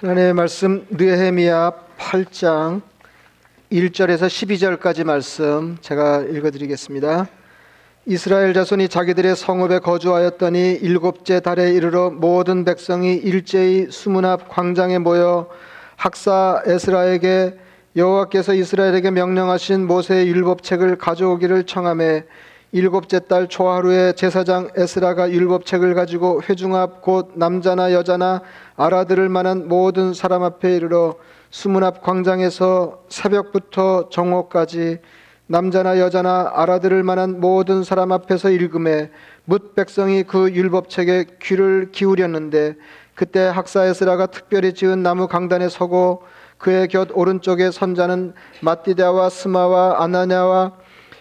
하나님의 말씀 느헤미야 8장 1절에서 12절까지 말씀 제가 읽어 드리겠습니다. 이스라엘 자손이 자기들의 성읍에 거주하였더니 일곱째 달에 이르러 모든 백성이 일제히 수문 앞 광장에 모여 학사 에스라에게 여호와께서 이스라엘에게 명령하신 모세의 율법책을 가져오기를 청함에 일곱째 달 초하루에 제사장 에스라가 율법책을 가지고 회중 앞 곧 남자나 여자나 알아들을 만한 모든 사람 앞에 이르러 수문 앞 광장에서 새벽부터 정오까지 남자나 여자나 알아들을 만한 모든 사람 앞에서 읽음에 뭇 백성이 그 율법책에 귀를 기울였는데 그때 학사 에스라가 특별히 지은 나무 강단에 서고 그의 곁 오른쪽에 선자는 마띠다와 스마와 아나냐와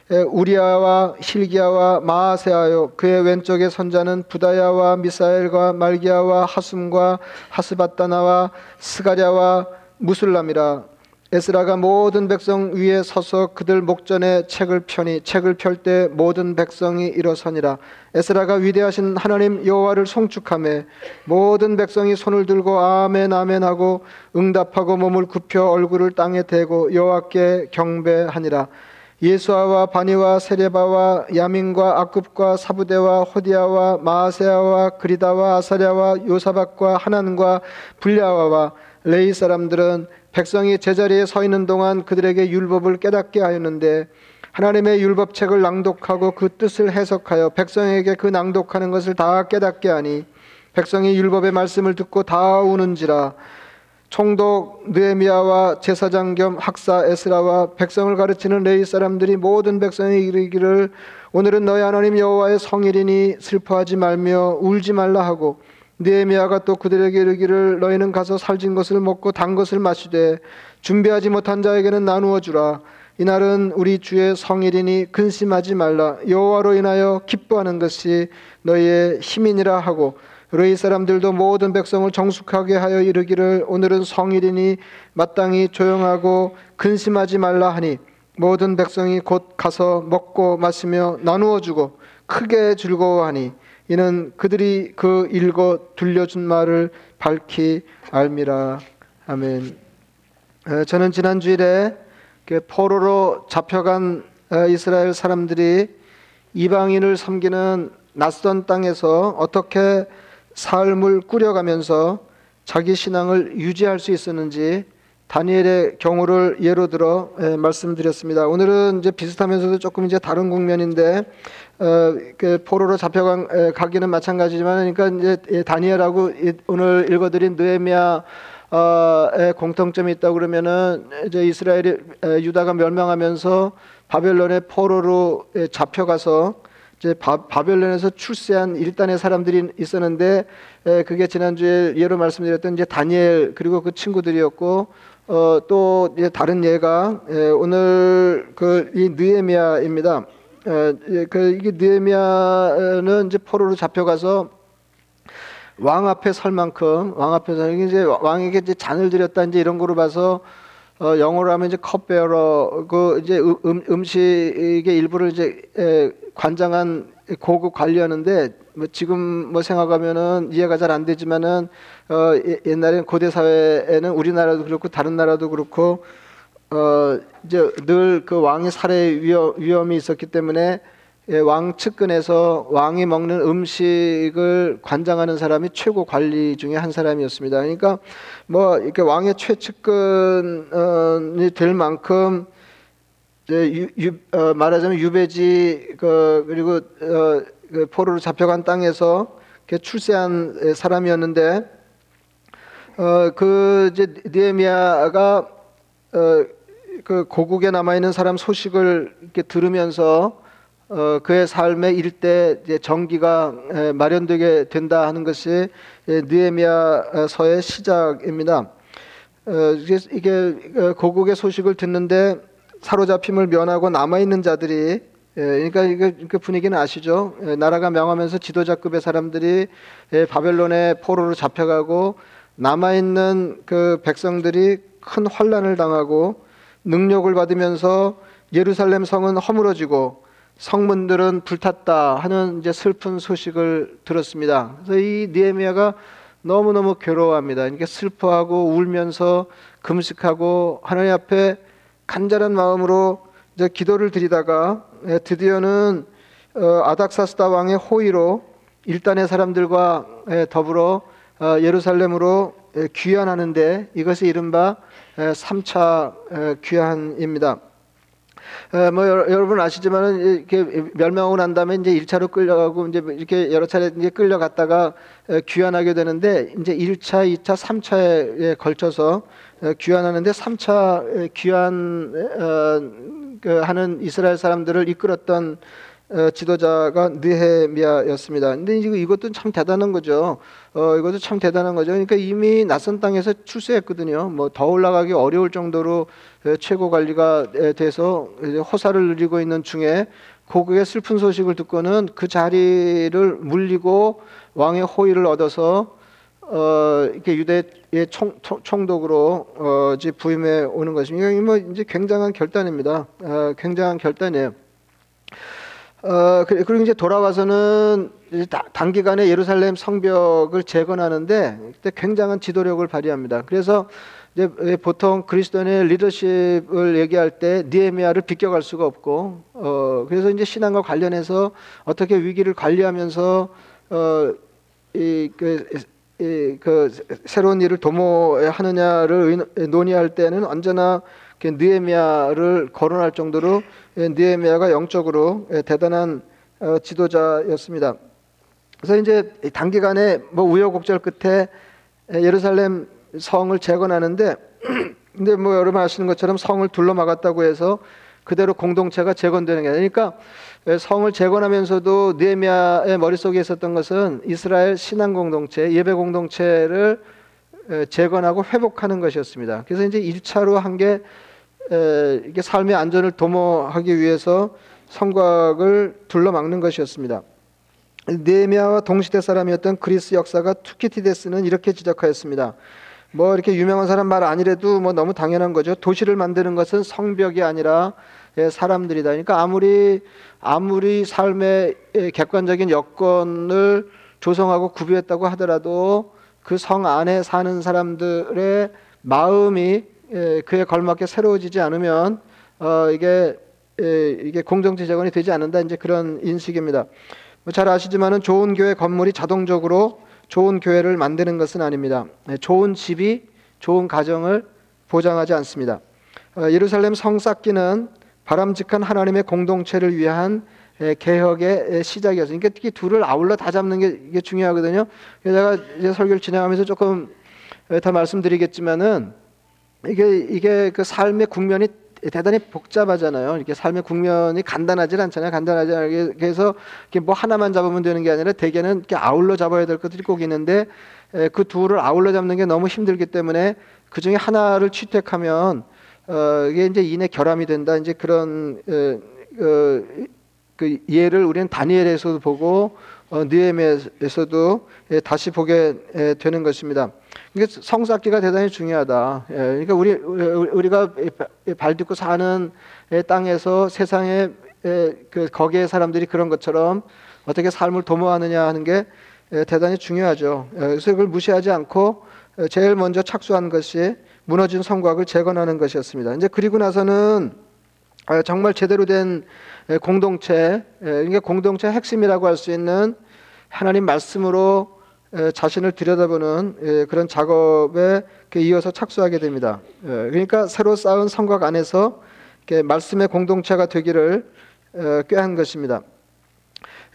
우리아와 힐기야와 마아세아요. 그의 왼쪽에 선자는 부다야와 미사엘과 말기야와 하숨과 하스바다나와 스가랴와 무술람이라. 에스라가 모든 백성 위에 서서 그들 목전에 책을 펴니 책을 펼 때 모든 백성이 일어서니라. 에스라가 위대하신 하나님 여호와를 송축함에 모든 백성이 손을 들고 아멘 아멘 하고 응답하고 몸을 굽혀 얼굴을 땅에 대고 여호와께 경배하니라 예수아와 바니와 세레바와 야민과 아급과 사부대와 호디아와 마아세아와 그리다와 아사랴와 요사박과 하난과 불야와와 레이 사람들은 백성이 제자리에 서 있는 동안 그들에게 율법을 깨닫게 하였는데 하나님의 율법책을 낭독하고 그 뜻을 해석하여 백성에게 그 낭독하는 것을 다 깨닫게 하니 백성이 율법의 말씀을 듣고 다 우는지라 총독 느헤미야와 제사장 겸 학사 에스라와 백성을 가르치는 레이 사람들이 모든 백성이 이르기를 오늘은 너희 하나님 여호와의 성일이니 슬퍼하지 말며 울지 말라 하고 느헤미야가 또 그들에게 이르기를 너희는 가서 살진 것을 먹고 단 것을 마시되 준비하지 못한 자에게는 나누어 주라. 이날은 우리 주의 성일이니 근심하지 말라. 여호와로 인하여 기뻐하는 것이 너희의 힘이니라 하고 레이 사람들도 모든 백성을 정숙하게 하여 이르기를 오늘은 성일이니 마땅히 조용하고 근심하지 말라 하니 모든 백성이 곧 가서 먹고 마시며 나누어 주고 크게 즐거워하니 이는 그들이 그 읽어 들려준 말을 밝히 알미라 아멘. 저는 지난 주일에 그 포로로 잡혀간 이스라엘 사람들이 이방인을 섬기는 낯선 땅에서 어떻게 삶을 꾸려가면서 자기 신앙을 유지할 수 있었는지 다니엘의 경우를 예로 들어 예, 말씀드렸습니다. 오늘은 이제 비슷하면서도 조금 이제 다른 국면인데 어, 그 포로로 잡혀간 에, 가기는 마찬가지지만 그러니까 이제 예, 다니엘하고 이, 오늘 읽어드린 느헤미야 의 공통점이 있다 그러면은 이제 이스라엘이 에, 유다가 멸망하면서 바벨론의 포로로 에, 잡혀가서 이제 바, 바벨론에서 출세한 일단의 사람들이 있었는데 에, 그게 지난주에 예로 말씀드렸던 이제 다니엘 그리고 그 친구들이었고 어, 또 이제 다른 예가 에, 오늘 그 이 느헤미야입니다. 에, 그 이게 느헤미야는 이제 포로로 잡혀가서 왕 앞에 설 만큼 왕 앞에서 이제 왕에게 이제 잔을 드렸다 이제 이런 거로 봐서 어, 영어로 하면 이제 컵베어러 그 이제 음, 음식의 일부를 이제 에, 관장한 고급 관리하는데 뭐 지금 뭐 생각하면은 이해가 잘 안 되지만은 어, 옛날에 고대 사회에는 우리나라도 그렇고 다른 나라도 그렇고 어, 이제 늘 그 왕의 살해 위험, 위험이 있었기 때문에 예, 왕 측근에서 왕이 먹는 음식을 관장하는 사람이 최고 관리 중에 한 사람이었습니다. 그러니까 뭐 이렇게 왕의 최측근이 될 만큼 유, 유, 어, 말하자면 유배지 그, 그리고 어, 그 포로로 잡혀간 땅에서 출세한 사람이었는데 어, 그 이제 니에미아가 어, 그 고국에 남아 있는 사람 소식을 이렇게 들으면서 어, 그의 삶의 일대 정기가 마련되게 된다 하는 것이 느헤미야서의 시작입니다. 어, 이게 어, 고국의 소식을 듣는데 사로잡힘을 면하고 남아 있는 자들이 그러니까 그 분위기는 아시죠? 나라가 명하면서 지도자급의 사람들이 바벨론의 포로로 잡혀가고 남아 있는 그 백성들이 큰 환란을 당하고 능력을 받으면서 예루살렘 성은 허물어지고 성문들은 불탔다 하는 이제 슬픈 소식을 들었습니다. 그래서 이 니에미아가 너무 너무 괴로워합니다. 그러니까 슬퍼하고 울면서 금식하고 하나님 앞에 간절한 마음으로 이제 기도를 드리다가 예, 드디어는 어, 아닥사스다 왕의 호의로 일단의 사람들과 예, 더불어 어, 예루살렘으로 예, 귀환하는데 이것이 이른바 3차 귀환입니다. 뭐 여러분 아시지만은 이렇게 멸망하고 난 다음에 이제 1차로 끌려가고 이제 이렇게 여러 차례 이제 끌려갔다가 귀환하게 되는데 이제 1차, 2차, 3차에 걸쳐서 귀환하는데 3차 귀환 어, 그 하는 이스라엘 사람들을 이끌었던 어, 지도자가 느헤미야였습니다. 근데 이것도 참 대단한 거죠. 어, 이것도 참 대단한 거죠. 그러니까 이미 낯선 땅에서 출세했거든요. 뭐 더 올라가기 어려울 정도로 어, 최고 관리가 돼서 호사를 누리고 있는 중에 고국의 슬픈 소식을 듣고는 그 자리를 물리고 왕의 호의를 얻어서 어, 이렇게 유대의 총, 총 독으로 어, 이제 부임해 오는 것입니다. 뭐 이제 굉장한 결단입니다. 어, 굉장한 결단이에요. 어, 그리고 이제 돌아와서는 단기간에 예루살렘 성벽을 재건하는데 그때 굉장한 지도력을 발휘합니다. 그래서 이제 보통 그리스도인의 리더십을 얘기할 때 니에미아를 비껴갈 수가 없고, 어, 그래서 이제 신앙과 관련해서 어떻게 위기를 관리하면서 어, 이, 그, 이, 그 새로운 일을 도모하느냐를 논의할 때는 언제나 느에미아를 거론할 정도로 느에미아가 영적으로 대단한 어, 지도자였습니다. 그래서 이제 단기간에 뭐 우여곡절 끝에 예루살렘 성을 재건하는데 근데 뭐 여러분 아시는 것처럼 성을 둘러막았다고 해서 그대로 공동체가 재건되는 게 아니니까 성을 재건하면서도 느헤미야의 머릿속에 있었던 것은 이스라엘 신앙 공동체, 예배 공동체를 재건하고 회복하는 것이었습니다. 그래서 이제 1차로 한 게 이게 삶의 안전을 도모하기 위해서 성곽을 둘러막는 것이었습니다. 네미아와 동시대 사람이었던 그리스 역사가 투키티데스는 이렇게 지적하였습니다. 뭐 이렇게 유명한 사람 말 아니래도 뭐 너무 당연한 거죠. 도시를 만드는 것은 성벽이 아니라 사람들이다. 그러니까 아무리 아무리 삶의 객관적인 여건을 조성하고 구비했다고 하더라도 그 성 안에 사는 사람들의 마음이 예, 그에 걸맞게 새로워지지 않으면 어, 이게 예, 이게 공정체 재건이 되지 않는다 이제 그런 인식입니다. 뭐 잘 아시지만은 좋은 교회 건물이 자동적으로 좋은 교회를 만드는 것은 아닙니다. 예, 좋은 집이 좋은 가정을 보장하지 않습니다. 어, 예루살렘 성 쌓기는 바람직한 하나님의 공동체를 위한 개혁의 시작이었어요. 그러니까 특히 둘을 아울러 다 잡는 게 이게 중요하거든요. 제가 이제 설교를 진행하면서 조금 더 말씀드리겠지만은 이게 이게 그 삶의 국면이 대단히 복잡하잖아요. 이렇게 삶의 국면이 간단하지 않잖아요. 간단하지 않게 그래서 이렇게 뭐 하나만 잡으면 되는 게 아니라 대개는 이렇게 아울러 잡아야 될 것들이 꼭 있는데 그 둘을 아울러 잡는 게 너무 힘들기 때문에 그 중에 하나를 취택하면 어 이게 이제 인의 결함이 된다. 이제 그런 어, 어, 그 예를 우리는 다니엘에서도 보고 어, 느헤미야에서도 예, 다시 보게 예, 되는 것입니다. 이게 성사기가 대단히 중요하다. 예, 그러니까 우리 우리가 발 딛고 사는 땅에서 세상에 그 거기에 사람들이 그런 것처럼 어떻게 삶을 도모하느냐 하는 게 대단히 중요하죠. 그래서 그걸 무시하지 않고 제일 먼저 착수한 것이 무너진 성곽을 재건하는 것이었습니다. 이제 그리고 나서는 정말 제대로 된 공동체, 그러니까 공동체 핵심이라고 할 수 있는 하나님 말씀으로 자신을 들여다보는 그런 작업에 이어서 착수하게 됩니다. 그러니까 새로 쌓은 성곽 안에서 말씀의 공동체가 되기를 꾀한 것입니다.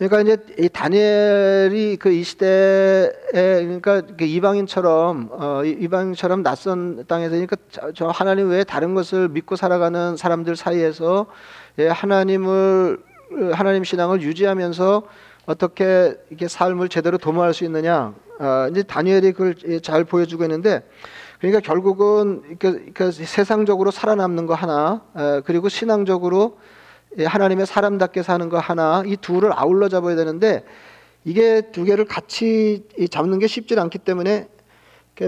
그러니까 이제 이 다니엘이 그 이 시대에 그러니까 그 이방인처럼 어, 이방인처럼 낯선 땅에서 그러니까 저 하나님 외에 다른 것을 믿고 살아가는 사람들 사이에서 하나님을 하나님 신앙을 유지하면서 어떻게 이렇게 삶을 제대로 도모할 수 있느냐. 아, 이제 다니엘이 그걸 잘 보여주고 있는데, 그러니까 결국은 그, 그 세상적으로 살아남는 거 하나, 아, 그리고 신앙적으로 하나님의 사람답게 사는 거 하나, 이 둘을 아울러 잡아야 되는데, 이게 두 개를 같이 잡는 게 쉽지 않기 때문에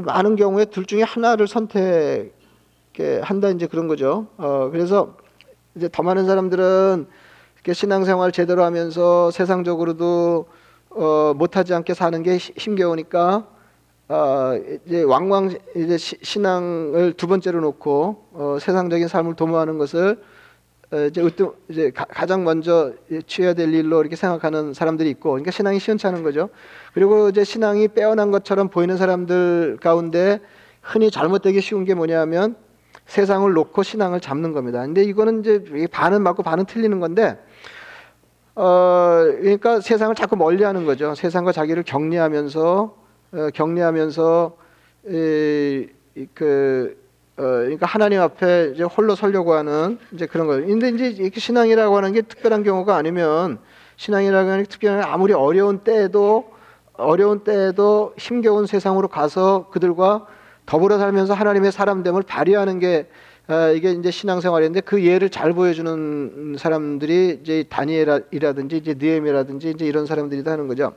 많은 경우에 둘 중에 하나를 선택한다 이제 그런 거죠. 어, 그래서 이제 더 많은 사람들은 신앙생활 제대로 하면서 세상적으로도 어, 못하지 않게 사는 게 힘겨우니까 어, 이제 왕왕 이제 시, 신앙을 두 번째로 놓고 어, 세상적인 삶을 도모하는 것을 어, 이제 으뜸 이제 가, 장 먼저 취해야 될 일로 이렇게 생각하는 사람들이 있고, 그러니까 신앙이 시원찮은 거죠. 그리고 이제 신앙이 빼어난 것처럼 보이는 사람들 가운데 흔히 잘못되기 쉬운 게 뭐냐면 세상을 놓고 신앙을 잡는 겁니다. 근데 이거는 이제 반은 맞고 반은 틀리는 건데, 어, 그러니까 세상을 자꾸 멀리하는 거죠. 세상과 자기를 격리하면서 어, 격리하면서 이, 그 어, 그러니까 하나님 앞에 이제 홀로 서려고 하는 이제 그런 거예요. 근데 이제 이렇게 신앙이라고 하는 게 특별한 경우가 아니면 신앙이라고 하는 게 특별한 아무리 어려운 때에도 어려운 때에도 힘겨운 세상으로 가서 그들과 더불어 살면서 하나님의 사람됨을 발휘하는 게 어, 이게 이제 신앙생활인데 그 예를 잘 보여주는 사람들이 이제 다니엘이라든지 이제 느헤미라든지 이제 이런 사람들이 다 하는 거죠.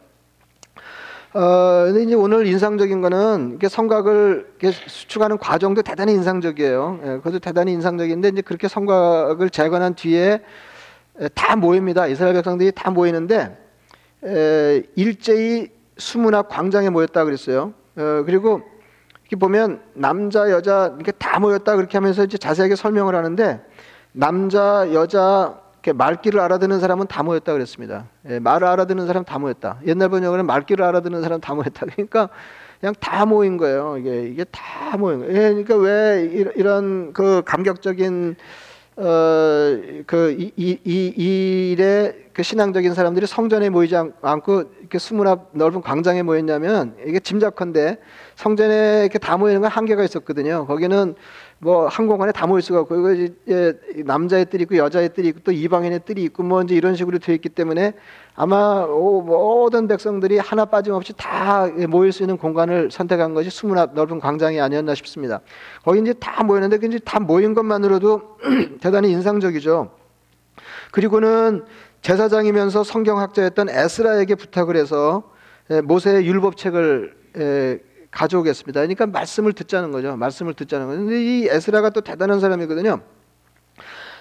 어, 근데 이제 오늘 인상적인 거는 이게 성곽을 이렇게 수축하는 과정도 대단히 인상적이에요. 예, 그것도 대단히 인상적인데 이제 그렇게 성곽을 재건한 뒤에 다 모입니다. 이스라엘 백성들이 다 모이는데 에, 일제히 수문화 광장에 모였다 그랬어요. 어, 그리고 이렇게 보면 남자 여자 이렇게 다 모였다 그렇게 하면서 이제 자세하게 설명을 하는데 남자 여자 말귀를 알아듣는 사람은 다 모였다 그랬습니다. 예, 말을 알아듣는 사람 다 모였다. 옛날 번역은 말귀를 알아듣는 사람 다 모였다. 그러니까 그냥 다 모인 거예요. 이게 이게 다 모인 거예요. 예, 그러니까 왜 이런 그 감격적인 어그 이이 일에 그 신앙적인 사람들이 성전에 모이지 않고 이렇게 수문 앞 넓은 광장에 모였냐면 이게 짐작컨대 성전에 이렇게 다 모이는 건 한계가 있었거든요. 거기는 뭐 항공관에 다 모일 수가 없고 이거 이제 남자의 뜰이 있고 여자의 뜰이 있고 또 이방인의 뜰이 있고 뭐 이제 이런 식으로 되어 있기 때문에 아마 모든 백성들이 하나 빠짐없이 다 모일 수 있는 공간을 선택한 것이 수문 앞 넓은 광장이 아니었나 싶습니다. 거기 이제 다 모였는데 그 이제 다 모인 것만으로도 대단히 인상적이죠. 그리고는 제사장이면서 성경학자였던 에스라에게 부탁을 해서 모세의 율법책을 가져오겠습니다. 그러니까 말씀을 듣자는 거죠. 말씀을 듣자는 거죠. 근데 이 에스라가 또 대단한 사람이거든요.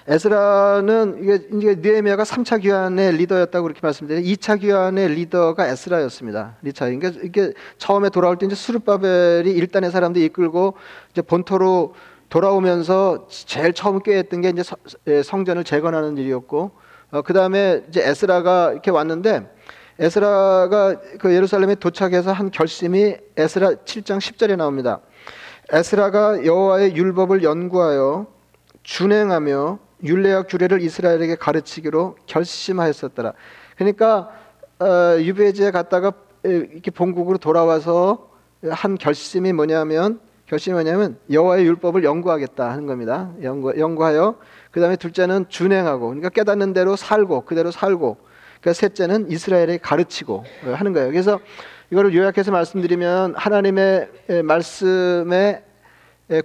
에스라는 이게 이제 느헤미야가 3차 귀환의 리더였다고 그렇게 말씀드렸는데 2차 귀환의 리더가 에스라였습니다. 리차. 그러니까 이게 처음에 돌아올 때 이제 수르바벨이 일단의 사람들 이끌고 이제 본토로 돌아오면서 제일 처음 꾀했던 게 이제 예, 성전을 재건하는 일이었고 어, 그 다음에 이제 에스라가 이렇게 왔는데 에스라가 그 예루살렘에 도착해서 한 결심이 에스라 7장 10절에 나옵니다. 에스라가 여호와의 율법을 연구하여 준행하며 율례와 규례를 이스라엘에게 가르치기로 결심하였었더라. 그러니까 어, 유배지에 갔다가 이렇게 본국으로 돌아와서 한 결심이 뭐냐면 결심이 뭐냐면 여호와의 율법을 연구하겠다 하는 겁니다. 연구 연구하여 그 다음에 둘째는 준행하고 그러니까 깨닫는 대로 살고 그대로 살고 그 셋째는 이스라엘에 가르치고 하는 거예요. 그래서 이거를 요약해서 말씀드리면 하나님의 말씀의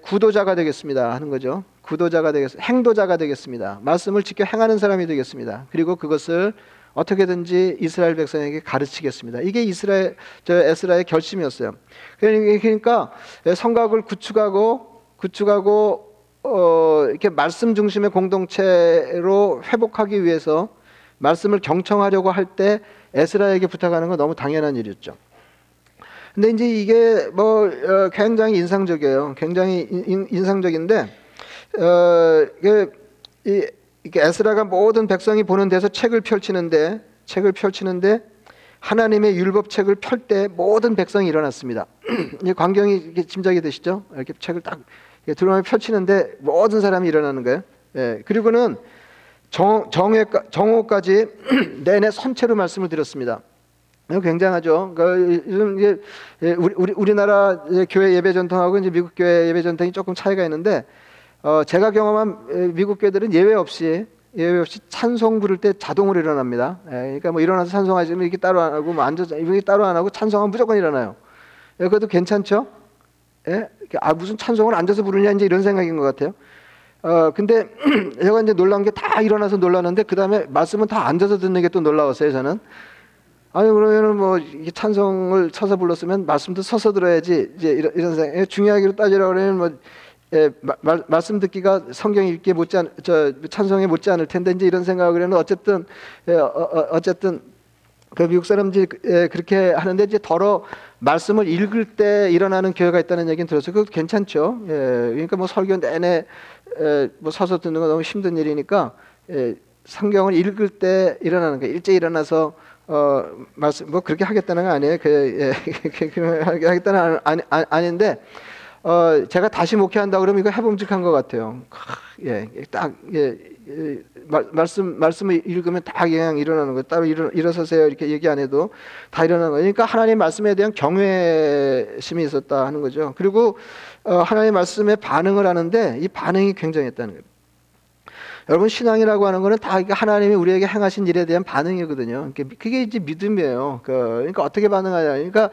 구도자가 되겠습니다 하는 거죠. 구도자가 되겠 행도자가 되겠습니다. 말씀을 지켜 행하는 사람이 되겠습니다. 그리고 그것을 어떻게든지 이스라엘 백성에게 가르치겠습니다. 이게 이스라엘 저 에스라의 결심이었어요. 그러니까 성곽을 구축하고 구축하고 어, 이렇게 말씀 중심의 공동체로 회복하기 위해서 말씀을 경청하려고 할 때 에스라에게 부탁하는 건 너무 당연한 일이었죠. 근데 이제 이게 뭐 어, 굉장히 인상적이에요. 굉장히 인, 인상적인데 어, 이게 에스라가 모든 백성이 보는 데서 책을 펼치는데 책을 펼치는데 하나님의 율법책을 펼 때 모든 백성이 일어났습니다. 이 광경이 이렇게 짐작이 되시죠? 이렇게 책을 딱 들어가면 펼치는데 모든 사람이 일어나는 거예요. 예, 그리고는 정, 정회, 정오까지 내내 선체로 말씀을 드렸습니다. 굉장하죠. 그 이게 예, 우리, 우리 우리나라 교회 예배 전통하고 이제 미국 교회 예배 전통이 조금 차이가 있는데 어, 제가 경험한 미국 교회들은 예외 없이 예외 없이 찬송 부를 때 자동으로 일어납니다. 예, 그러니까 뭐 일어나서 찬송하시면 이렇게 따로 안 하고 뭐 앉아서 이렇게 따로 안 하고 찬송하면 무조건 일어나요. 예, 그것도 괜찮죠? 예? 아 무슨 찬송을 앉아서 부르냐 이제 이런 생각인 것 같아요. 어 근데 제가 이제 놀란 게 다 일어나서 놀랐는데 그 다음에 말씀은 다 앉아서 듣는 게 또 놀라웠어요 저는. 아니 그러면은 뭐 찬송을 서서 불렀으면 말씀도 서서 들어야지 이제 이런, 이런 생각. 예, 중요하기로 따지라 그러면 뭐 예, 마, 말씀 듣기가 성경 읽기에 못지 않, 저 찬송에 못지 않을 텐데 이제 이런 생각을 하는 어쨌든 예, 어, 어, 어쨌든 그 미국 사람들이 예, 그렇게 하는데 이제 더러 말씀을 읽을 때 일어나는 교회가 있다는 얘기는 들었어요. 그거 괜찮죠. 예, 그러니까 뭐 설교 내내 에, 뭐 서서 듣는 거 너무 힘든 일이니까 예, 성경을 읽을 때 일어나는 거 일찍 일어나서 어 말씀 뭐 그렇게 하겠다는 거 아니에요. 그 예, 그 하겠다는 아니, 아니 아닌데 어 제가 다시 목회한다 그러면 이거 해봄직한 것 같아요. 예, 딱 예, 예, 말, 말씀 말씀을 읽으면 다 그냥 일어나는 거 따로 일어, 일어서세요 이렇게 얘기 안 해도 다 일어나는 거예요. 그러니까 하나님 말씀에 대한 경외심이 있었다 하는 거죠. 그리고 어, 하나님 말씀에 반응을 하는데 이 반응이 굉장했다는 거예요. 여러분 신앙이라고 하는 거는 다 하나님이 우리에게 행하신 일에 대한 반응이거든요. 그게 이제 믿음이에요. 그, 그러니까 어떻게 반응하냐. 그러니까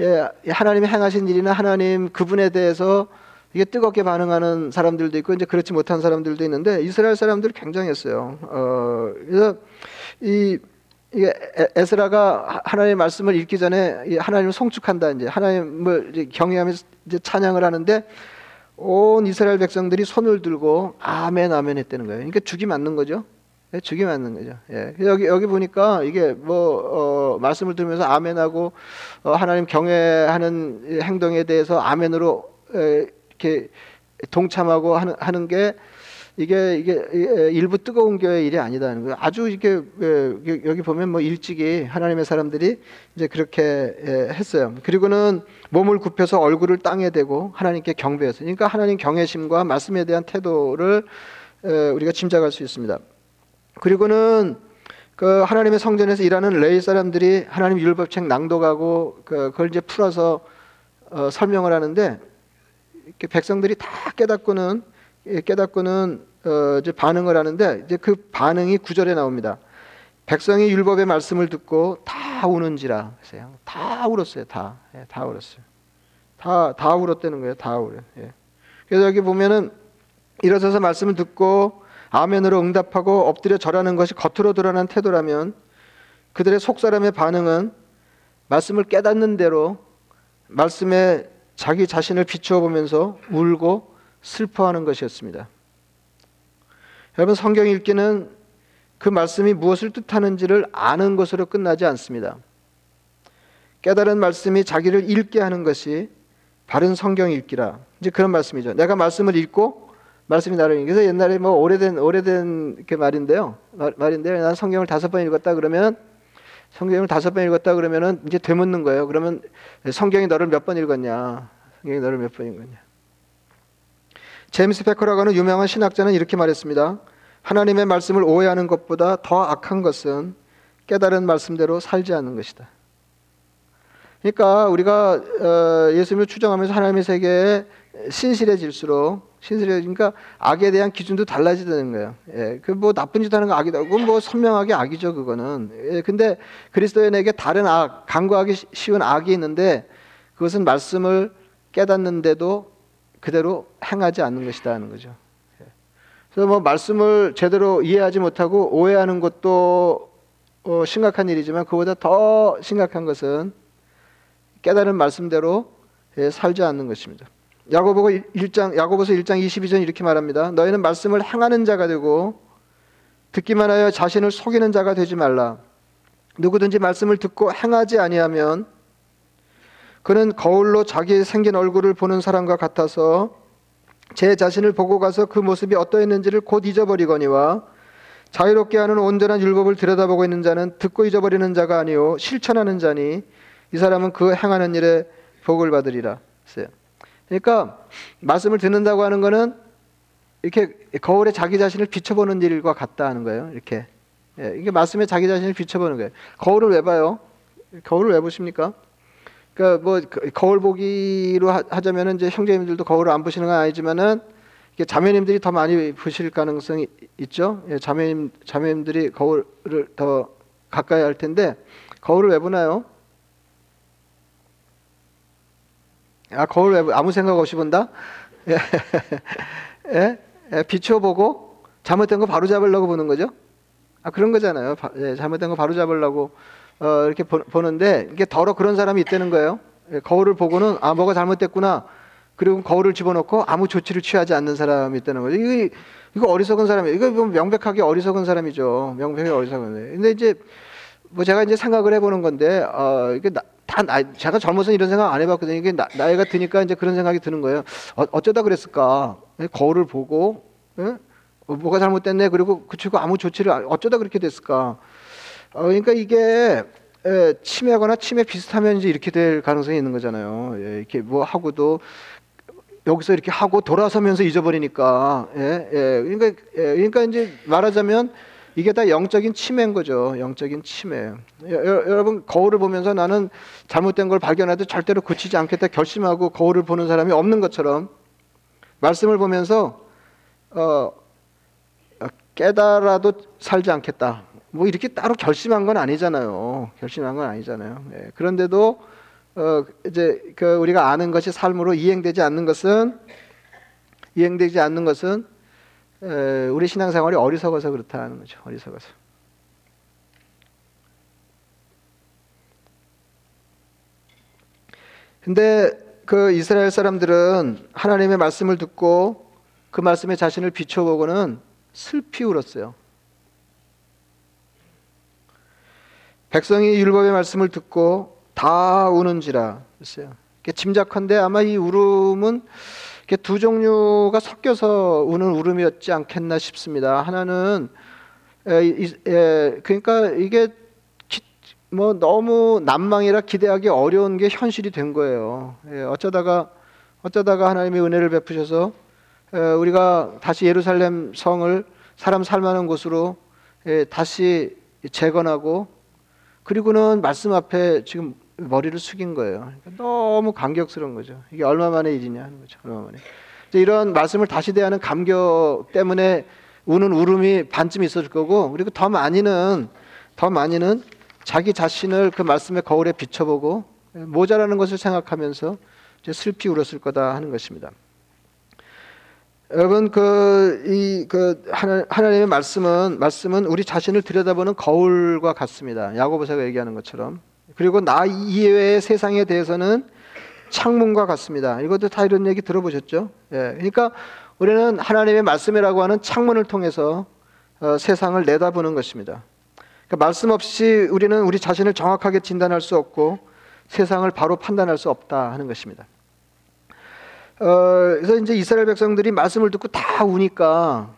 예, 하나님이 행하신 일이나 하나님 그분에 대해서 이게 뜨겁게 반응하는 사람들도 있고 이제 그렇지 못한 사람들도 있는데 이스라엘 사람들이 굉장했어요. 어, 그래서 이 이게 에스라가 하나님의 말씀을 읽기 전에 하나님을 송축한다 이제 하나님을 경외하면서 이제 찬양을 하는데 온 이스라엘 백성들이 손을 들고 아멘 아멘 했다는 거예요. 그러니까 죽이 맞는 거죠. 예, 죽이 맞는 거죠. 예. 여기 여기 보니까 이게 뭐 어, 말씀을 들으면서 아멘하고 어, 하나님 경외하는 행동에 대해서 아멘으로 에, 이렇게 동참하고 하는, 하는 게 이게 이게 일부 뜨거운 교회 일이 아니다는 거예요. 아주 이게 여기 보면 뭐 일찍이 하나님의 사람들이 이제 그렇게 했어요. 그리고는 몸을 굽혀서 얼굴을 땅에 대고 하나님께 경배했어요. 그러니까 하나님 경외심과 말씀에 대한 태도를 우리가 짐작할 수 있습니다. 그리고는 그 하나님의 성전에서 일하는 레이 사람들이 하나님 율법책 낭독하고 그 그걸 이제 풀어서 어, 설명을 하는데 백성들이 다 깨닫고는 예, 깨닫고는 어, 이제 반응을 하는데 이제 그 반응이 구절에 나옵니다. 백성이 율법의 말씀을 듣고 다 우는지라 했어요. 다 울었어요. 다, 예, 다 울었어요. 다, 다 울었다는 거예요. 다 울어. 예. 그래서 여기 보면은 일어서서 말씀을 듣고 아멘으로 응답하고 엎드려 절하는 것이 겉으로 드러난 태도라면 그들의 속 사람의 반응은 말씀을 깨닫는 대로 말씀에 자기 자신을 비추어 보면서 울고 슬퍼하는 것이었습니다. 여러분 성경 읽기는 그 말씀이 무엇을 뜻하는지를 아는 것으로 끝나지 않습니다. 깨달은 말씀이 자기를 읽게 하는 것이 바른 성경 읽기라. 이제 그런 말씀이죠. 내가 말씀을 읽고 말씀이 나를 읽. 그래서 옛날에 뭐 오래된 오래된 그 말인데요. 말, 인데요. 난 성경을 다섯 번 읽었다 그러면 성경을 다섯 번 읽었다 그러면은 이제 되묻는 거예요. 그러면 성경이 너를 몇 번 읽었냐? 성경이 너를 몇 번 읽었냐? 제임스 페커라고 하는 유명한 신학자는 이렇게 말했습니다. 하나님의 말씀을 오해하는 것보다 더 악한 것은 깨달은 말씀대로 살지 않는 것이다. 그러니까 우리가 어, 예수님을 추정하면서 하나님의 세계에 신실해질수록 신실해지니까 악에 대한 기준도 달라지는 거예요. 예, 그 뭐 나쁜 짓 하는 거 악이다. 그건 뭐 선명하게 악이죠, 그거는. 예, 근데 그리스도인에게 다른 악, 간과하기 쉬운 악이 있는데 그것은 말씀을 깨닫는데도 그대로 행하지 않는 것이다 하는 거죠. 예. 그래서 뭐 말씀을 제대로 이해하지 못하고 오해하는 것도 어, 심각한 일이지만 그보다 더 심각한 것은 깨달은 말씀대로 예, 살지 않는 것입니다. 야고보가 1장 야고보서 1장 22절 이렇게 말합니다. 너희는 말씀을 행하는 자가 되고 듣기만 하여 자신을 속이는 자가 되지 말라. 누구든지 말씀을 듣고 행하지 아니하면 그는 거울로 자기 생긴 얼굴을 보는 사람과 같아서 제 자신을 보고 가서 그 모습이 어떠했는지를 곧 잊어버리거니와 자유롭게 하는 온전한 율법을 들여다보고 있는 자는 듣고 잊어버리는 자가 아니요 실천하는 자니 이 사람은 그 행하는 일에 복을 받으리라 했어요. 그러니까 말씀을 듣는다고 하는 것은 이렇게 거울에 자기 자신을 비춰보는 일과 같다 하는 거예요. 이렇게 예, 이게 말씀에 자기 자신을 비춰보는 거예요. 거울을 왜 봐요? 거울을 왜 보십니까? 그러니까 뭐그 거울 보기로 하자면은 이제 형제님들도 거울을 안 보시는 건 아니지만은 자매님들이 더 많이 보실 가능성이 있죠. 예, 자매님 자매님들이 거울을 더 가까이 할 텐데 거울을 왜 보나요? 아 거울 왜 아무 생각 없이 본다? 예, 예? 예? 비춰보고 잘못된 거 바로 잡으려고 보는 거죠. 아 그런 거잖아요. 바, 예, 잘못된 거 바로 잡으려고 어, 이렇게 보, 보는데 이게 더러 그런 사람이 있다는 거예요. 예, 거울을 보고는 아 뭐가 잘못됐구나. 그리고 거울을 집어넣고 아무 조치를 취하지 않는 사람이 있다는 거죠. 이거, 이거 어리석은 사람이에요. 이거 명백하게 어리석은 사람이죠. 명백하게 어리석은. 근데 이제 뭐 제가 이제 생각을 해보는 건데 어, 이게 나, 다 나, 제가 젊어서 이런 생각 안 해봤거든요. 이게 나, 나이가 드니까 이제 그런 생각이 드는 거예요. 어, 어쩌다 그랬을까? 예, 거울을 보고 예? 어, 뭐가 잘못됐네. 그리고 그 친구 아무 조치를 안- 어쩌다 그렇게 됐을까? 어, 그러니까 이게 예, 치매거나 치매 비슷하면 이제 이렇게 될 가능성이 있는 거잖아요. 예, 이렇게 뭐 하고도 여기서 이렇게 하고 돌아서면서 잊어버리니까 예, 예, 그러니까 예, 그러니까 이제 말하자면 이게 다 영적인 치매인 거죠. 영적인 여- 여러분 거울을 보면서 나는 잘못된 걸 발견해도 절대로 고치지 않겠다 결심하고 거울을 보는 사람이 없는 것처럼 말씀을 보면서 어, 어, 깨달아도 살지 않겠다. 뭐 이렇게 따로 결심한 건 아니잖아요. 결심한 건 아니잖아요. 예, 그런데도 어, 이제 그 우리가 아는 것이 삶으로 이행되지 않는 것은 이행되지 않는 것은 에, 우리 신앙생활이 어리석어서 그렇다는 거죠. 어리석어서. 근데 그 이스라엘 사람들은 하나님의 말씀을 듣고 그 말씀에 자신을 비춰보고는 슬피 울었어요. 백성이 율법의 말씀을 듣고 다 우는지라 했어요. 짐작컨대 아마 이 울음은 이렇게 두 종류가 섞여서 우는 울음이었지 않겠나 싶습니다. 하나는 에, 이- 에, 그러니까 이게 기- 뭐 너무 난망이라 기대하기 어려운 게 현실이 된 거예요. 예, 어쩌다가 어쩌다가 하나님의 은혜를 베푸셔서 에, 우리가 다시 예루살렘 성을 사람 살만한 곳으로 예, 다시 재건하고 그리고는 말씀 앞에 지금 머리를 숙인 거예요. 그러니까 너무 감격스러운 거죠. 이게 얼마 만의 일이냐 하는 거죠. 얼마 만에. 이제 이런 말씀을 다시 대하는 감격 때문에 우는 울음이 반쯤 있을 거고 그리고 더 많이는 더 많이는 자기 자신을 그 말씀의 거울에 비춰보고 모자라는 것을 생각하면서 이제 슬피 울었을 거다 하는 것입니다. 여러분 그이그 하나, 하나님의 말씀은 말씀은 우리 자신을 들여다보는 거울과 같습니다. 야고보서가 얘기하는 것처럼 그리고 나 이외의 세상에 대해서는 창문과 같습니다. 이것도 다 이런 얘기 들어보셨죠? 예, 그러니까 우리는 하나님의 말씀이라고 하는 창문을 통해서 어, 세상을 내다보는 것입니다. 그러니까 말씀 없이 우리는 우리 자신을 정확하게 진단할 수 없고 세상을 바로 판단할 수 없다 하는 것입니다. 어, 그래서 이제 이스라엘 백성들이 말씀을 듣고 다 우니까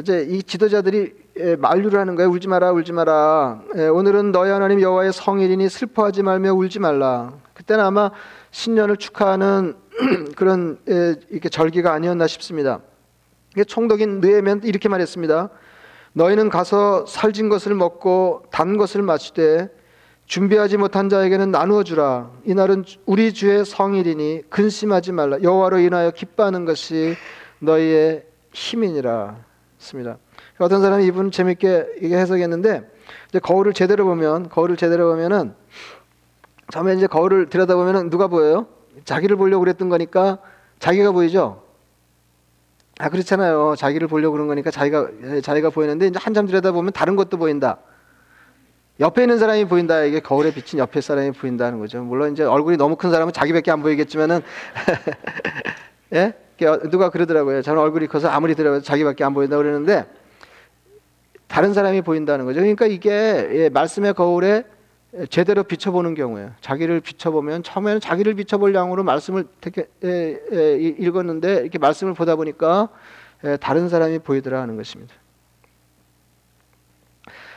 이제 이 지도자들이 예, 만류를 하는 거예요. 울지 마라, 울지 마라. 예, 오늘은 너희 하나님 여호와의 성일이니 슬퍼하지 말며 울지 말라. 그때는 아마 신년을 축하하는 그런 예, 이렇게 절기가 아니었나 싶습니다. 총독인 느헤면 이렇게 말했습니다. 너희는 가서 살진 것을 먹고 단 것을 마시되 준비하지 못한 자에게는 나누어 주라. 이날은 우리 주의 성일이니 근심하지 말라. 여호와로 인하여 기뻐하는 것이 너희의 힘이니라. 습니다. 어떤 사람이 이분 재밌게 이게 해석했는데 이제 거울을 제대로 보면 거울을 제대로 보면은 처음에 이제 거울을 들여다보면은 누가 보여요? 자기를 보려고 그랬던 거니까 자기가 보이죠. 아 그렇잖아요. 자기를 보려고 그런 거니까 자기가 예, 자기가 보이는데 이제 한참 들여다보면 다른 것도 보인다. 옆에 있는 사람이 보인다. 이게 거울에 비친 옆에 사람이 보인다는 거죠. 물론 이제 얼굴이 너무 큰 사람은 자기밖에 안 보이겠지만은 예? 누가 그러더라고요. 저는 얼굴이 커서 아무리 들어봐도 자기밖에 안 보인다 그러는데 다른 사람이 보인다는 거죠. 그러니까 이게 예, 말씀의 거울에 제대로 비춰보는 경우예요. 자기를 비춰보면 처음에는 자기를 비춰볼 양으로 말씀을 되게 예, 예, 이- 읽었는데 이렇게 말씀을 보다 보니까 예, 다른 사람이 보이더라 하는 것입니다.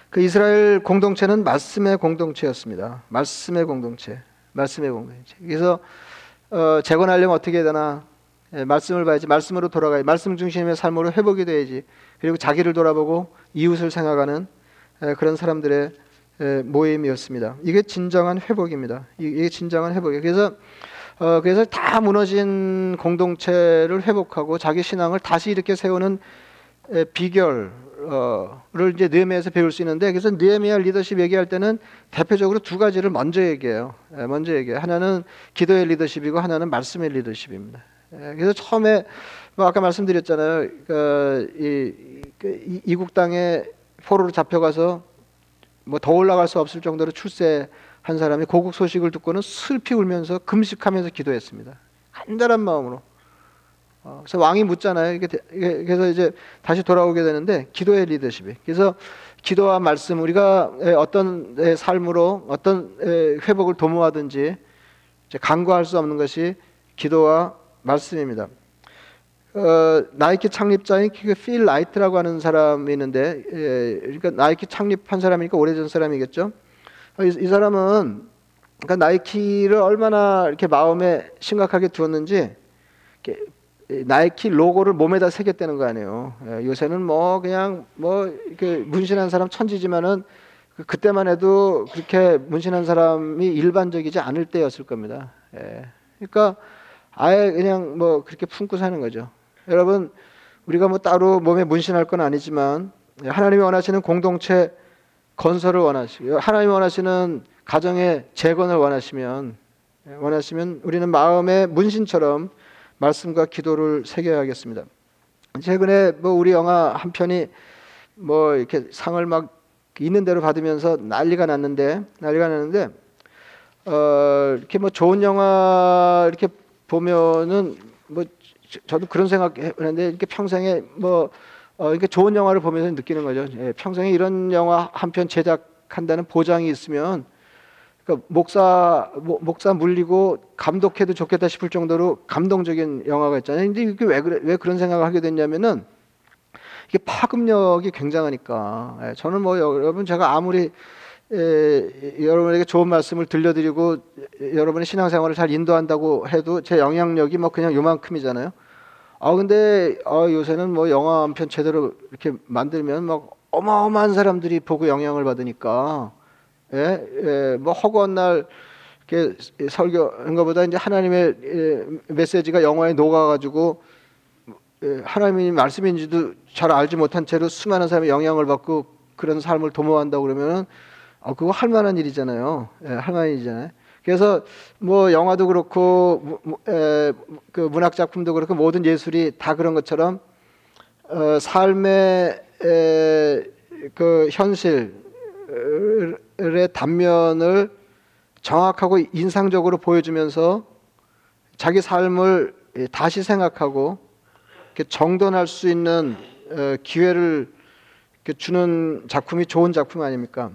그 이스라엘 공동체는 말씀의 공동체였습니다. 말씀의 공동체, 말씀의 공동체. 그래서 어, 재건하려면 어떻게 해야 되나? 예, 말씀을 봐야지. 말씀으로 돌아가야 말씀 중심의 삶으로 회복이 돼야지. 그리고 자기를 돌아보고 이웃을 생각하는 예, 그런 사람들의 예, 모임이었습니다. 이게 진정한 회복입니다. 이- 이게 진정한 회복이에요. 그래서 어, 그래서 다 무너진 공동체를 회복하고 자기 신앙을 다시 이렇게 세우는 에, 비결을 이제 느헤미야에서 배울 수 있는데 그래서 느헤미야 리더십 얘기할 때는 대표적으로 두 가지를 먼저 얘기해요. 에, 먼저 얘기해요. 하나는 기도의 리더십이고 하나는 말씀의 리더십입니다. 에, 그래서 처음에 뭐 아까 말씀드렸잖아요. 그, 이, 그, 이- 이국 땅에 포로로 잡혀가서 뭐 더 올라갈 수 없을 정도로 출세한 사람이 고국 소식을 듣고는 슬피 울면서 금식하면서 기도했습니다. 간절한 마음으로 어, 그래서 왕이 묻잖아요. 이게, 대- 이게 그래서 이제 다시 돌아오게 되는데 기도의 리더십이. 그래서 기도와 말씀 우리가 에, 어떤 에, 삶으로 어떤 에, 회복을 도모하든지 간과할 수 없는 것이 기도와 말씀입니다. 어, 나이키 창립자인 그 필 나이트라고 하는 사람이 있는데, 예, 그러니까 나이키 창립한 사람이니까 오래전 사람이겠죠. 어, 이, 이 사람은 그러니까 나이키를 얼마나 이렇게 마음에 심각하게 두었는지 이렇게 이 나이키 로고를 몸에다 새겼다는 거 아니에요. 예, 요새는 뭐 그냥 뭐 이렇게 문신한 사람 천지지만은 그- 그때만 해도 그렇게 문신한 사람이 일반적이지 않을 때였을 겁니다. 예. 그러니까 아예 그냥 뭐 그렇게 품고 사는 거죠. 여러분 우리가 뭐 따로 몸에 문신할 건 아니지만 예, 하나님이 원하시는 공동체 건설을 원하시고 하나님이 원하시는 가정의 재건을 원하시면 예, 원하시면 우리는 마음의 문신처럼 말씀과 기도를 새겨야겠습니다. 최근에 뭐 우리 영화 한 편이 뭐 이렇게 상을 막 있는 대로 받으면서 난리가 났는데 난리가 났는데 어 이렇게 뭐 좋은 영화 이렇게 보면은 뭐 저- 저도 그런 생각했는데 이렇게 평생에 뭐 어, 이렇게 좋은 영화를 보면서 느끼는 거죠. 예, 평생에 이런 영화 한 편 제작한다는 보장이 있으면 그러니까 목사 모- 목사 물리고 감독해도 좋겠다 싶을 정도로 감동적인 영화가 있잖아요. 근데 이게 왜 그래, 왜 그런 생각을 하게 됐냐면은 이게 파급력이 굉장하니까. 예, 저는 뭐 여러분 제가 아무리 에, 여러분에게 좋은 말씀을 들려드리고 에, 여러분의 신앙생활을 잘 인도한다고 해도 제 영향력이 뭐 그냥 요만큼이잖아요. 아 근데 아, 요새는 뭐 영화 한 편 제대로 이렇게 만들면 막 어마어마한 사람들이 보고 영향을 받으니까 예, 예, 뭐 허구한 날 이렇게 설교한 것보다 이제 하나님의 예, 메시지가 영화에 녹아가지고 예, 하나님의 말씀인지도 잘 알지 못한 채로 수많은 사람의 영향을 받고 그런 삶을 도모한다고 그러면은 어, 그거 할 만한 일이잖아요. 예, 할 만한 일이잖아요. 그래서 뭐 영화도 그렇고 무- 무- 에, 그 문학 작품도 그렇고 모든 예술이 다 그런 것처럼 어, 삶의 에, 그 현실의 단면을 정확하고 인상적으로 보여주면서 자기 삶을 예, 다시 생각하고 정돈할 수 있는 어, 기회를 주는 작품이 좋은 작품 아닙니까?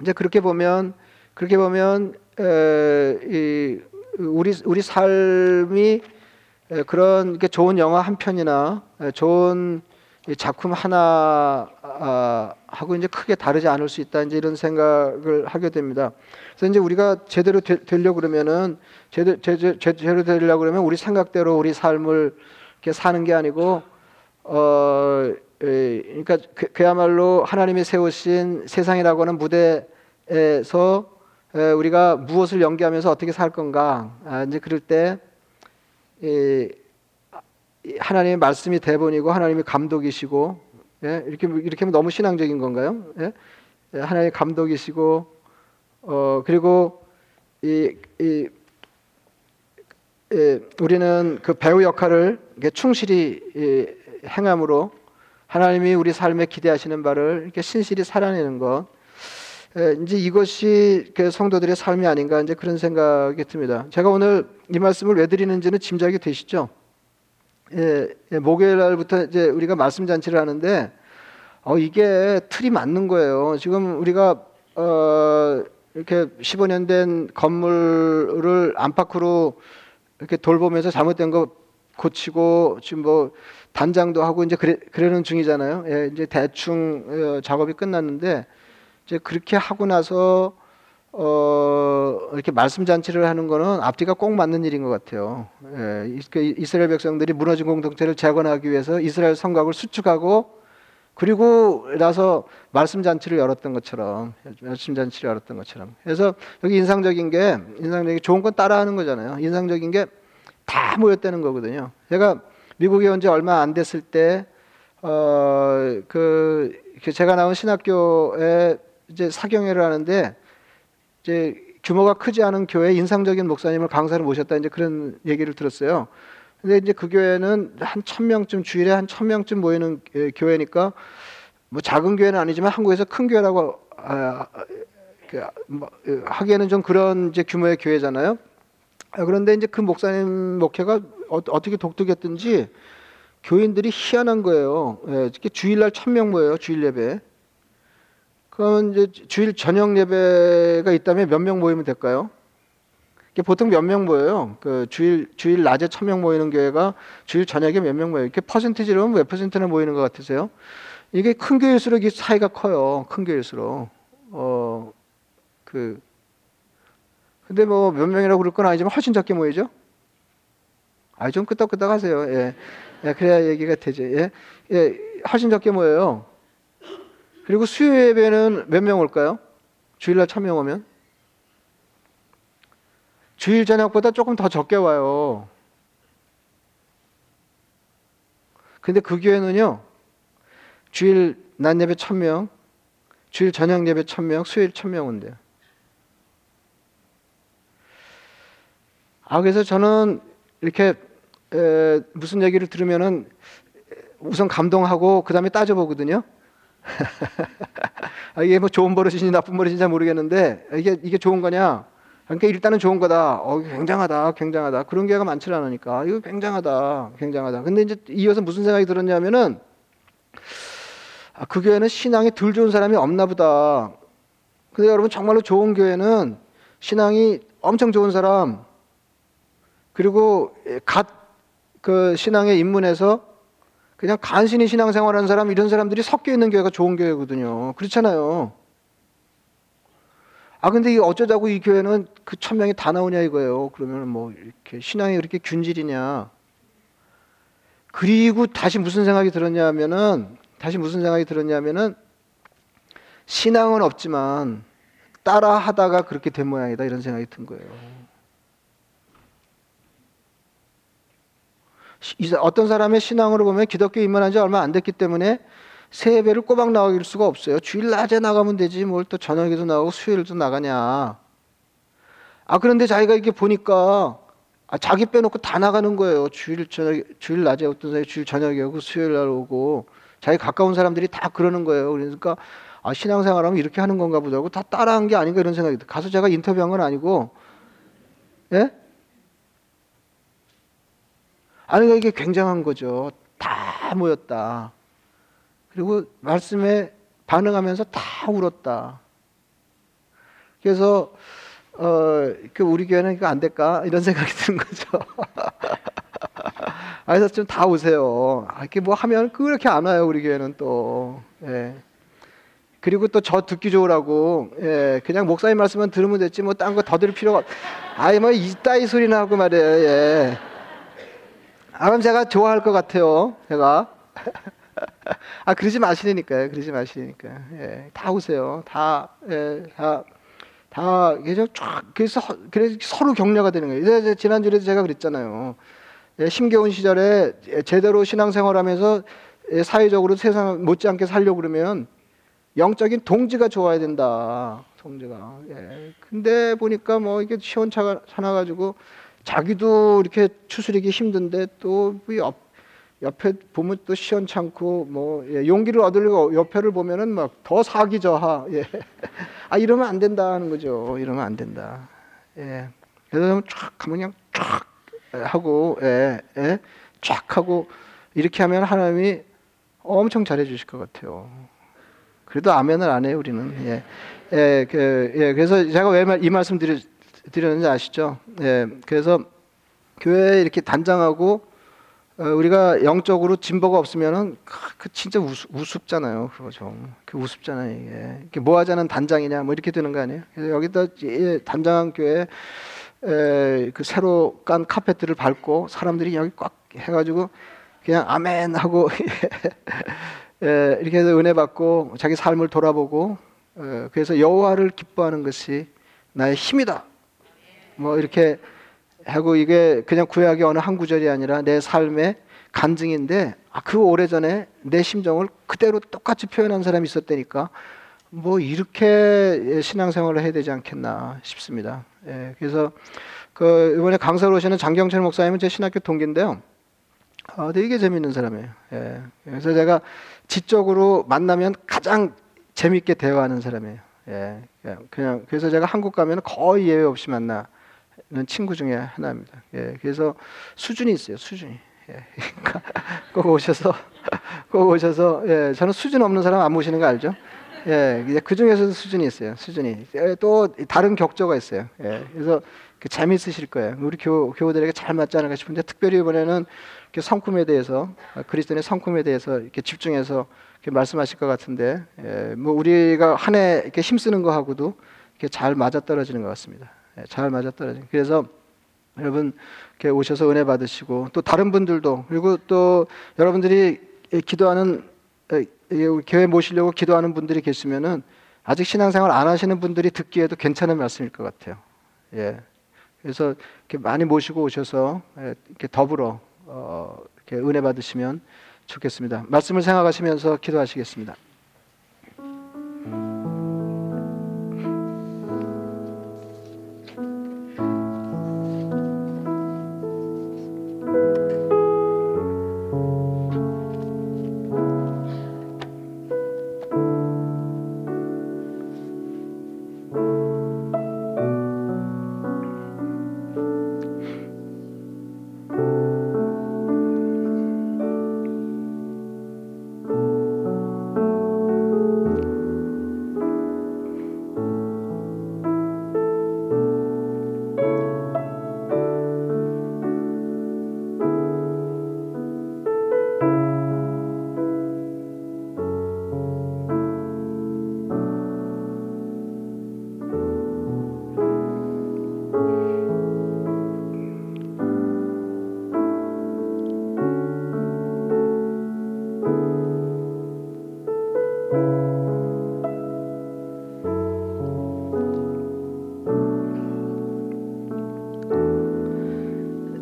이제 그렇게 보면 그렇게 보면 에, 이, 우리 우리 삶이 에, 그런 이렇게 좋은 영화 한 편이나 에, 좋은 이 작품 하나 아, 하고 이제 크게 다르지 않을 수 있다 이제 이런 생각을 하게 됩니다. 그래서 이제 우리가 제대로 되, 되려 그러면은 제대로 제대로, 제대로 되려 그러면 우리 생각대로 우리 삶을 이렇게 사는 게 아니고 어 에, 그러니까 그, 그야말로 하나님이 세우신 세상이라고 하는 무대에서 에, 우리가 무엇을 연기하면서 어떻게 살 건가 아, 이제 그럴 때 하나님의 말씀이 대본이고 하나님이 감독이시고 예? 이렇게 이렇게 하면 너무 신앙적인 건가요? 예? 예, 하나님의 감독이시고 어 그리고 이, 이 예, 우리는 그 배우 역할을 충실히 예, 행함으로 하나님이 우리 삶에 기대하시는 바를 이렇게 신실히 살아내는 것 예, 이제 이것이 그 성도들의 삶이 아닌가 이제 그런 생각이 듭니다. 제가 오늘 이 말씀을 왜 드리는지는 짐작이 되시죠? 예, 예, 목요일 날부터 이제 우리가 말씀 잔치를 하는데 어, 이게 틀이 맞는 거예요. 지금 우리가 어, 이렇게 15년 된 건물을 안팎으로 이렇게 돌보면서 잘못된 거 고치고 지금 뭐 단장도 하고 이제 그래, 그러는 중이잖아요. 예, 이제 대충 어, 작업이 끝났는데 이제 그렇게 하고 나서 어, 이렇게 말씀 잔치를 하는 거는 앞뒤가 꼭 맞는 일인 것 같아요. 예, 이- 그 이스라엘 백성들이 무너진 공동체를 재건하기 위해서 이스라엘 성곽을 수축하고 그리고 나서 말씀 잔치를 열었던 것처럼 말씀 잔치를 열었던 것처럼 그래서 여기 인상적인 게 인상적인 게 좋은 건 따라하는 거잖아요. 인상적인 게 다 모였다는 거거든요. 제가 미국에 온 지 얼마 안 됐을 때 어, 그 제가 나온 신학교에 이제 사경회를 하는데 이제 규모가 크지 않은 교회 인상적인 목사님을 강사를 모셨다 이제 그런 얘기를 들었어요. 근데 이제 그 교회는 한 천 명쯤 주일에 한 천 명쯤 모이는 에, 교회니까 뭐 작은 교회는 아니지만 한국에서 큰 교회라고 아, 아, 그, 뭐, 어, 하기에는 좀 그런 이제 규모의 교회잖아요. 아, 그런데 이제 그 목사님 목회가 어, 떻게 독특했든지 교인들이 희한한 거예요. 예, 주일날 천명 모여요. 주일 예배. 그러면 이제 주일 저녁 예배가 있다면 몇 명 모이면 될까요? 보통 몇 명 모여요? 그 주일 주일 낮에 천 명 모이는 교회가 주일 저녁에 몇 명 모여요? 이렇게 퍼센티지로 몇 퍼센트나 모이는 것 같으세요? 이게 큰 교회일수록 이 차이가 커요. 큰 교회일수록. 어, 그, 근데 뭐 몇 명이라고 그럴 건 아니지만 훨씬 적게 모이죠? 아, 좀 끄덕끄덕 하세요. 예. 예, 그래야 얘기가 되죠. 예. 예, 훨씬 적게 모여요. 그리고 수요 예배는 몇 명 올까요? 주일날 천명 오면? 주일 저녁보다 조금 더 적게 와요. 근데 그 교회는요, 주일 낮 예배 천명, 주일 저녁 예배 천명, 수요일 천명 온대요. 아, 그래서 저는 이렇게 에, 무슨 얘기를 들으면은 우선 감동하고 그 다음에 따져보거든요. 아, 이게 뭐 좋은 버릇인지 나쁜 버릇인지 모르겠는데 이게 이게 좋은 거냐? 그러니까 일단은 좋은 거다. 어, 굉장하다, 굉장하다. 그런 게가 많지 않으니까 이거 굉장하다, 굉장하다. 근데 이제 이어서 무슨 생각이 들었냐면은 아, 그 교회는 신앙이 덜 좋은 사람이 없나 보다. 근데 여러분 정말로 좋은 교회는 신앙이 엄청 좋은 사람 그리고 갓 그 신앙에 입문해서 그냥 간신히 신앙생활하는 사람 이런 사람들이 섞여 있는 교회가 좋은 교회거든요. 그렇잖아요. 아 근데 이 어쩌자고 이 교회는 그 천 명이 다 나오냐 이거예요. 그러면 뭐 이렇게 신앙이 그렇게 균질이냐? 그리고 다시 무슨 생각이 들었냐면은 다시 무슨 생각이 들었냐면은 신앙은 없지만 따라 하다가 그렇게 된 모양이다 이런 생각이 든 거예요. 어떤 사람의 신앙으로 보면 기독교 입문한 지 얼마 안 됐기 때문에 새 예배를 꼬박 나가길 수가 없어요. 주일 낮에 나가면 되지 뭘 또 저녁에도 나가고 수요일도 나가냐. 아 그런데 자기가 이렇게 보니까 아, 자기 빼놓고 다 나가는 거예요. 주일 저녁 주일 낮에 어떤 사람이 주일 저녁에 오고 수요일 날 오고 자기 가까운 사람들이 다 그러는 거예요. 그러니까 아, 신앙생활하면 이렇게 하는 건가 보다고 다 따라한 게 아닌가 이런 생각이 들어요. 가서 제가 인터뷰한 건 아니고 예? 아니 그러니까 이게 굉장한 거죠. 다 모였다. 그리고 말씀에 반응하면서 다 울었다. 그래서 어, 그 우리 교회는 이거 안 될까 이런 생각이 드는 거죠. 아, 그래서 좀 다 오세요. 아, 이렇게 뭐 하면 그렇게 안 와요 우리 교회는 또. 예. 그리고 또 저 듣기 좋으라고 예, 그냥 목사님 말씀만 들으면 됐지 뭐 딴 거 더 들을 필요가 아이 뭐 이따위 소리나 하고 말이에요. 예. 아, 그럼 제가 좋아할 것 같아요. 제가. 아, 그러지 마시니까요. 그러지 마시니까. 예, 다 오세요. 다, 예, 다, 다, 그래서 쫙, 그래서, 그래서 서로 격려가 되는 거예요. 이제 지난주에도 제가 그랬잖아요. 예, 심겨운 시절에 제대로 신앙생활 하면서 예, 사회적으로 세상 못지않게 살려고 그러면 영적인 동지가 좋아야 된다. 동지가. 예. 근데 보니까 뭐 이게 시원찮아가지고 자기도 이렇게 추스리기 힘든데 또 옆, 옆에 보면 또 시원찮고 뭐 예, 용기를 얻으려고 옆에를 보면은 막 더 사기저하 예. 아 이러면 안 된다 하는 거죠 이러면 안 된다 예. 그래서 쫙 가면 그냥 쫙 하고 예, 예, 쫙 하고 이렇게 하면 하나님이 엄청 잘해 주실 것 같아요 그래도 아멘을 안 해요 우리는 예. 예, 그, 예, 그래서 제가 왜 이 말씀 드리, 드렸는지 아시죠? 예, 그래서 교회에 이렇게 단장하고 어, 우리가 영적으로 진보가 없으면은 그 진짜 우습, 우습잖아요. 그거 좀. 그 우습잖아요, 이게. 이게 뭐 하자는 단장이냐 뭐 이렇게 되는 거 아니에요? 그래서 여기다 단장한 교회 에, 그 새로 깐 카페트를 밟고 사람들이 여기 꽉 해가지고 그냥 아멘 하고 에, 이렇게 해서 은혜 받고 자기 삶을 돌아보고 에, 그래서 여호와를 기뻐하는 것이 나의 힘이다. 뭐 이렇게 하고 이게 그냥 구약의 어느 한 구절이 아니라 내 삶의 간증인데 아, 그 오래전에 내 심정을 그대로 똑같이 표현한 사람이 있었다니까 뭐 이렇게 신앙생활을 해야 되지 않겠나 싶습니다. 예, 그래서 그 이번에 강사로 오시는 장경철 목사님은 제 신학교 동기인데요. 아, 되게 재밌는 사람이에요. 예, 그래서 제가 지적으로 만나면 가장 재밌게 대화하는 사람이에요. 예, 그냥 그래서 제가 한국 가면 거의 예외 없이 만나 친구 중에 하나입니다. 예, 그래서 수준이 있어요. 수준이. 예, 그러니까 꼭 오셔서 꼭 오셔서 예, 저는 수준 없는 사람 안 모시는 거 알죠? 예, 이제 그 중에서도 수준이 있어요. 수준이 예, 또 다른 격조가 있어요. 예, 그래서 그 재미있으실 거예요. 우리 교, 교우들에게 잘 맞지 않을까 싶은데 특별히 이번에는 이렇게 성품에 대해서 아, 그리스도인의 성품에 대해서 이렇게 집중해서 이렇게 말씀하실 것 같은데 예, 뭐 우리가 한 해 이렇게 힘쓰는 거 하고도 이렇게 잘 맞아 떨어지는 것 같습니다. 예, 잘 맞아 떨어지는. 그래서 여러분 이렇게 오셔서 은혜 받으시고 또 다른 분들도 그리고 또 여러분들이 기도하는 에, 이 교회 모시려고 기도하는 분들이 계시면은 아직 신앙생활 안 하시는 분들이 듣기에도 괜찮은 말씀일 것 같아요. 예. 그래서 이렇게 많이 모시고 오셔서 예, 이렇게 더불어 어, 이렇게 은혜 받으시면 좋겠습니다. 말씀을 생각하시면서 기도하시겠습니다.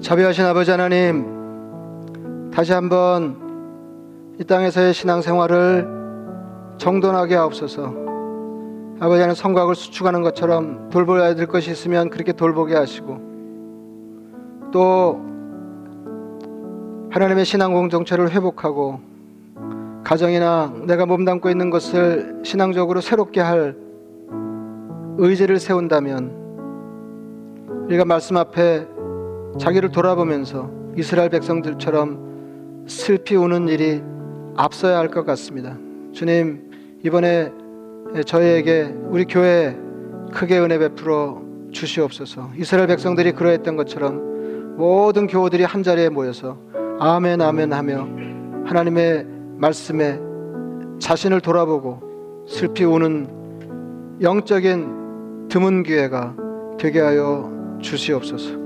자비하신 아버지 하나님, 다시 한번 이 땅에서의 신앙생활을 정돈하게 하옵소서. 아버지 하나님 성곽을 수축하는 것처럼 돌보아야 될 것이 있으면 그렇게 돌보게 하시고 또 하나님의 신앙 공동체를 회복하고 가정이나 내가 몸담고 있는 것을 신앙적으로 새롭게 할 의지를 세운다면 우리가 말씀 앞에 자기를 돌아보면서 이스라엘 백성들처럼 슬피 우는 일이 앞서야 할 것 같습니다. 주님, 이번에 저희에게 우리 교회 크게 은혜 베풀어 주시옵소서. 이스라엘 백성들이 그러했던 것처럼 모든 교우들이 한 자리에 모여서 아멘 아멘 하며 하나님의 말씀에 자신을 돌아보고 슬피 우는 영적인 드문 기회가 되게 하여 주시옵소서.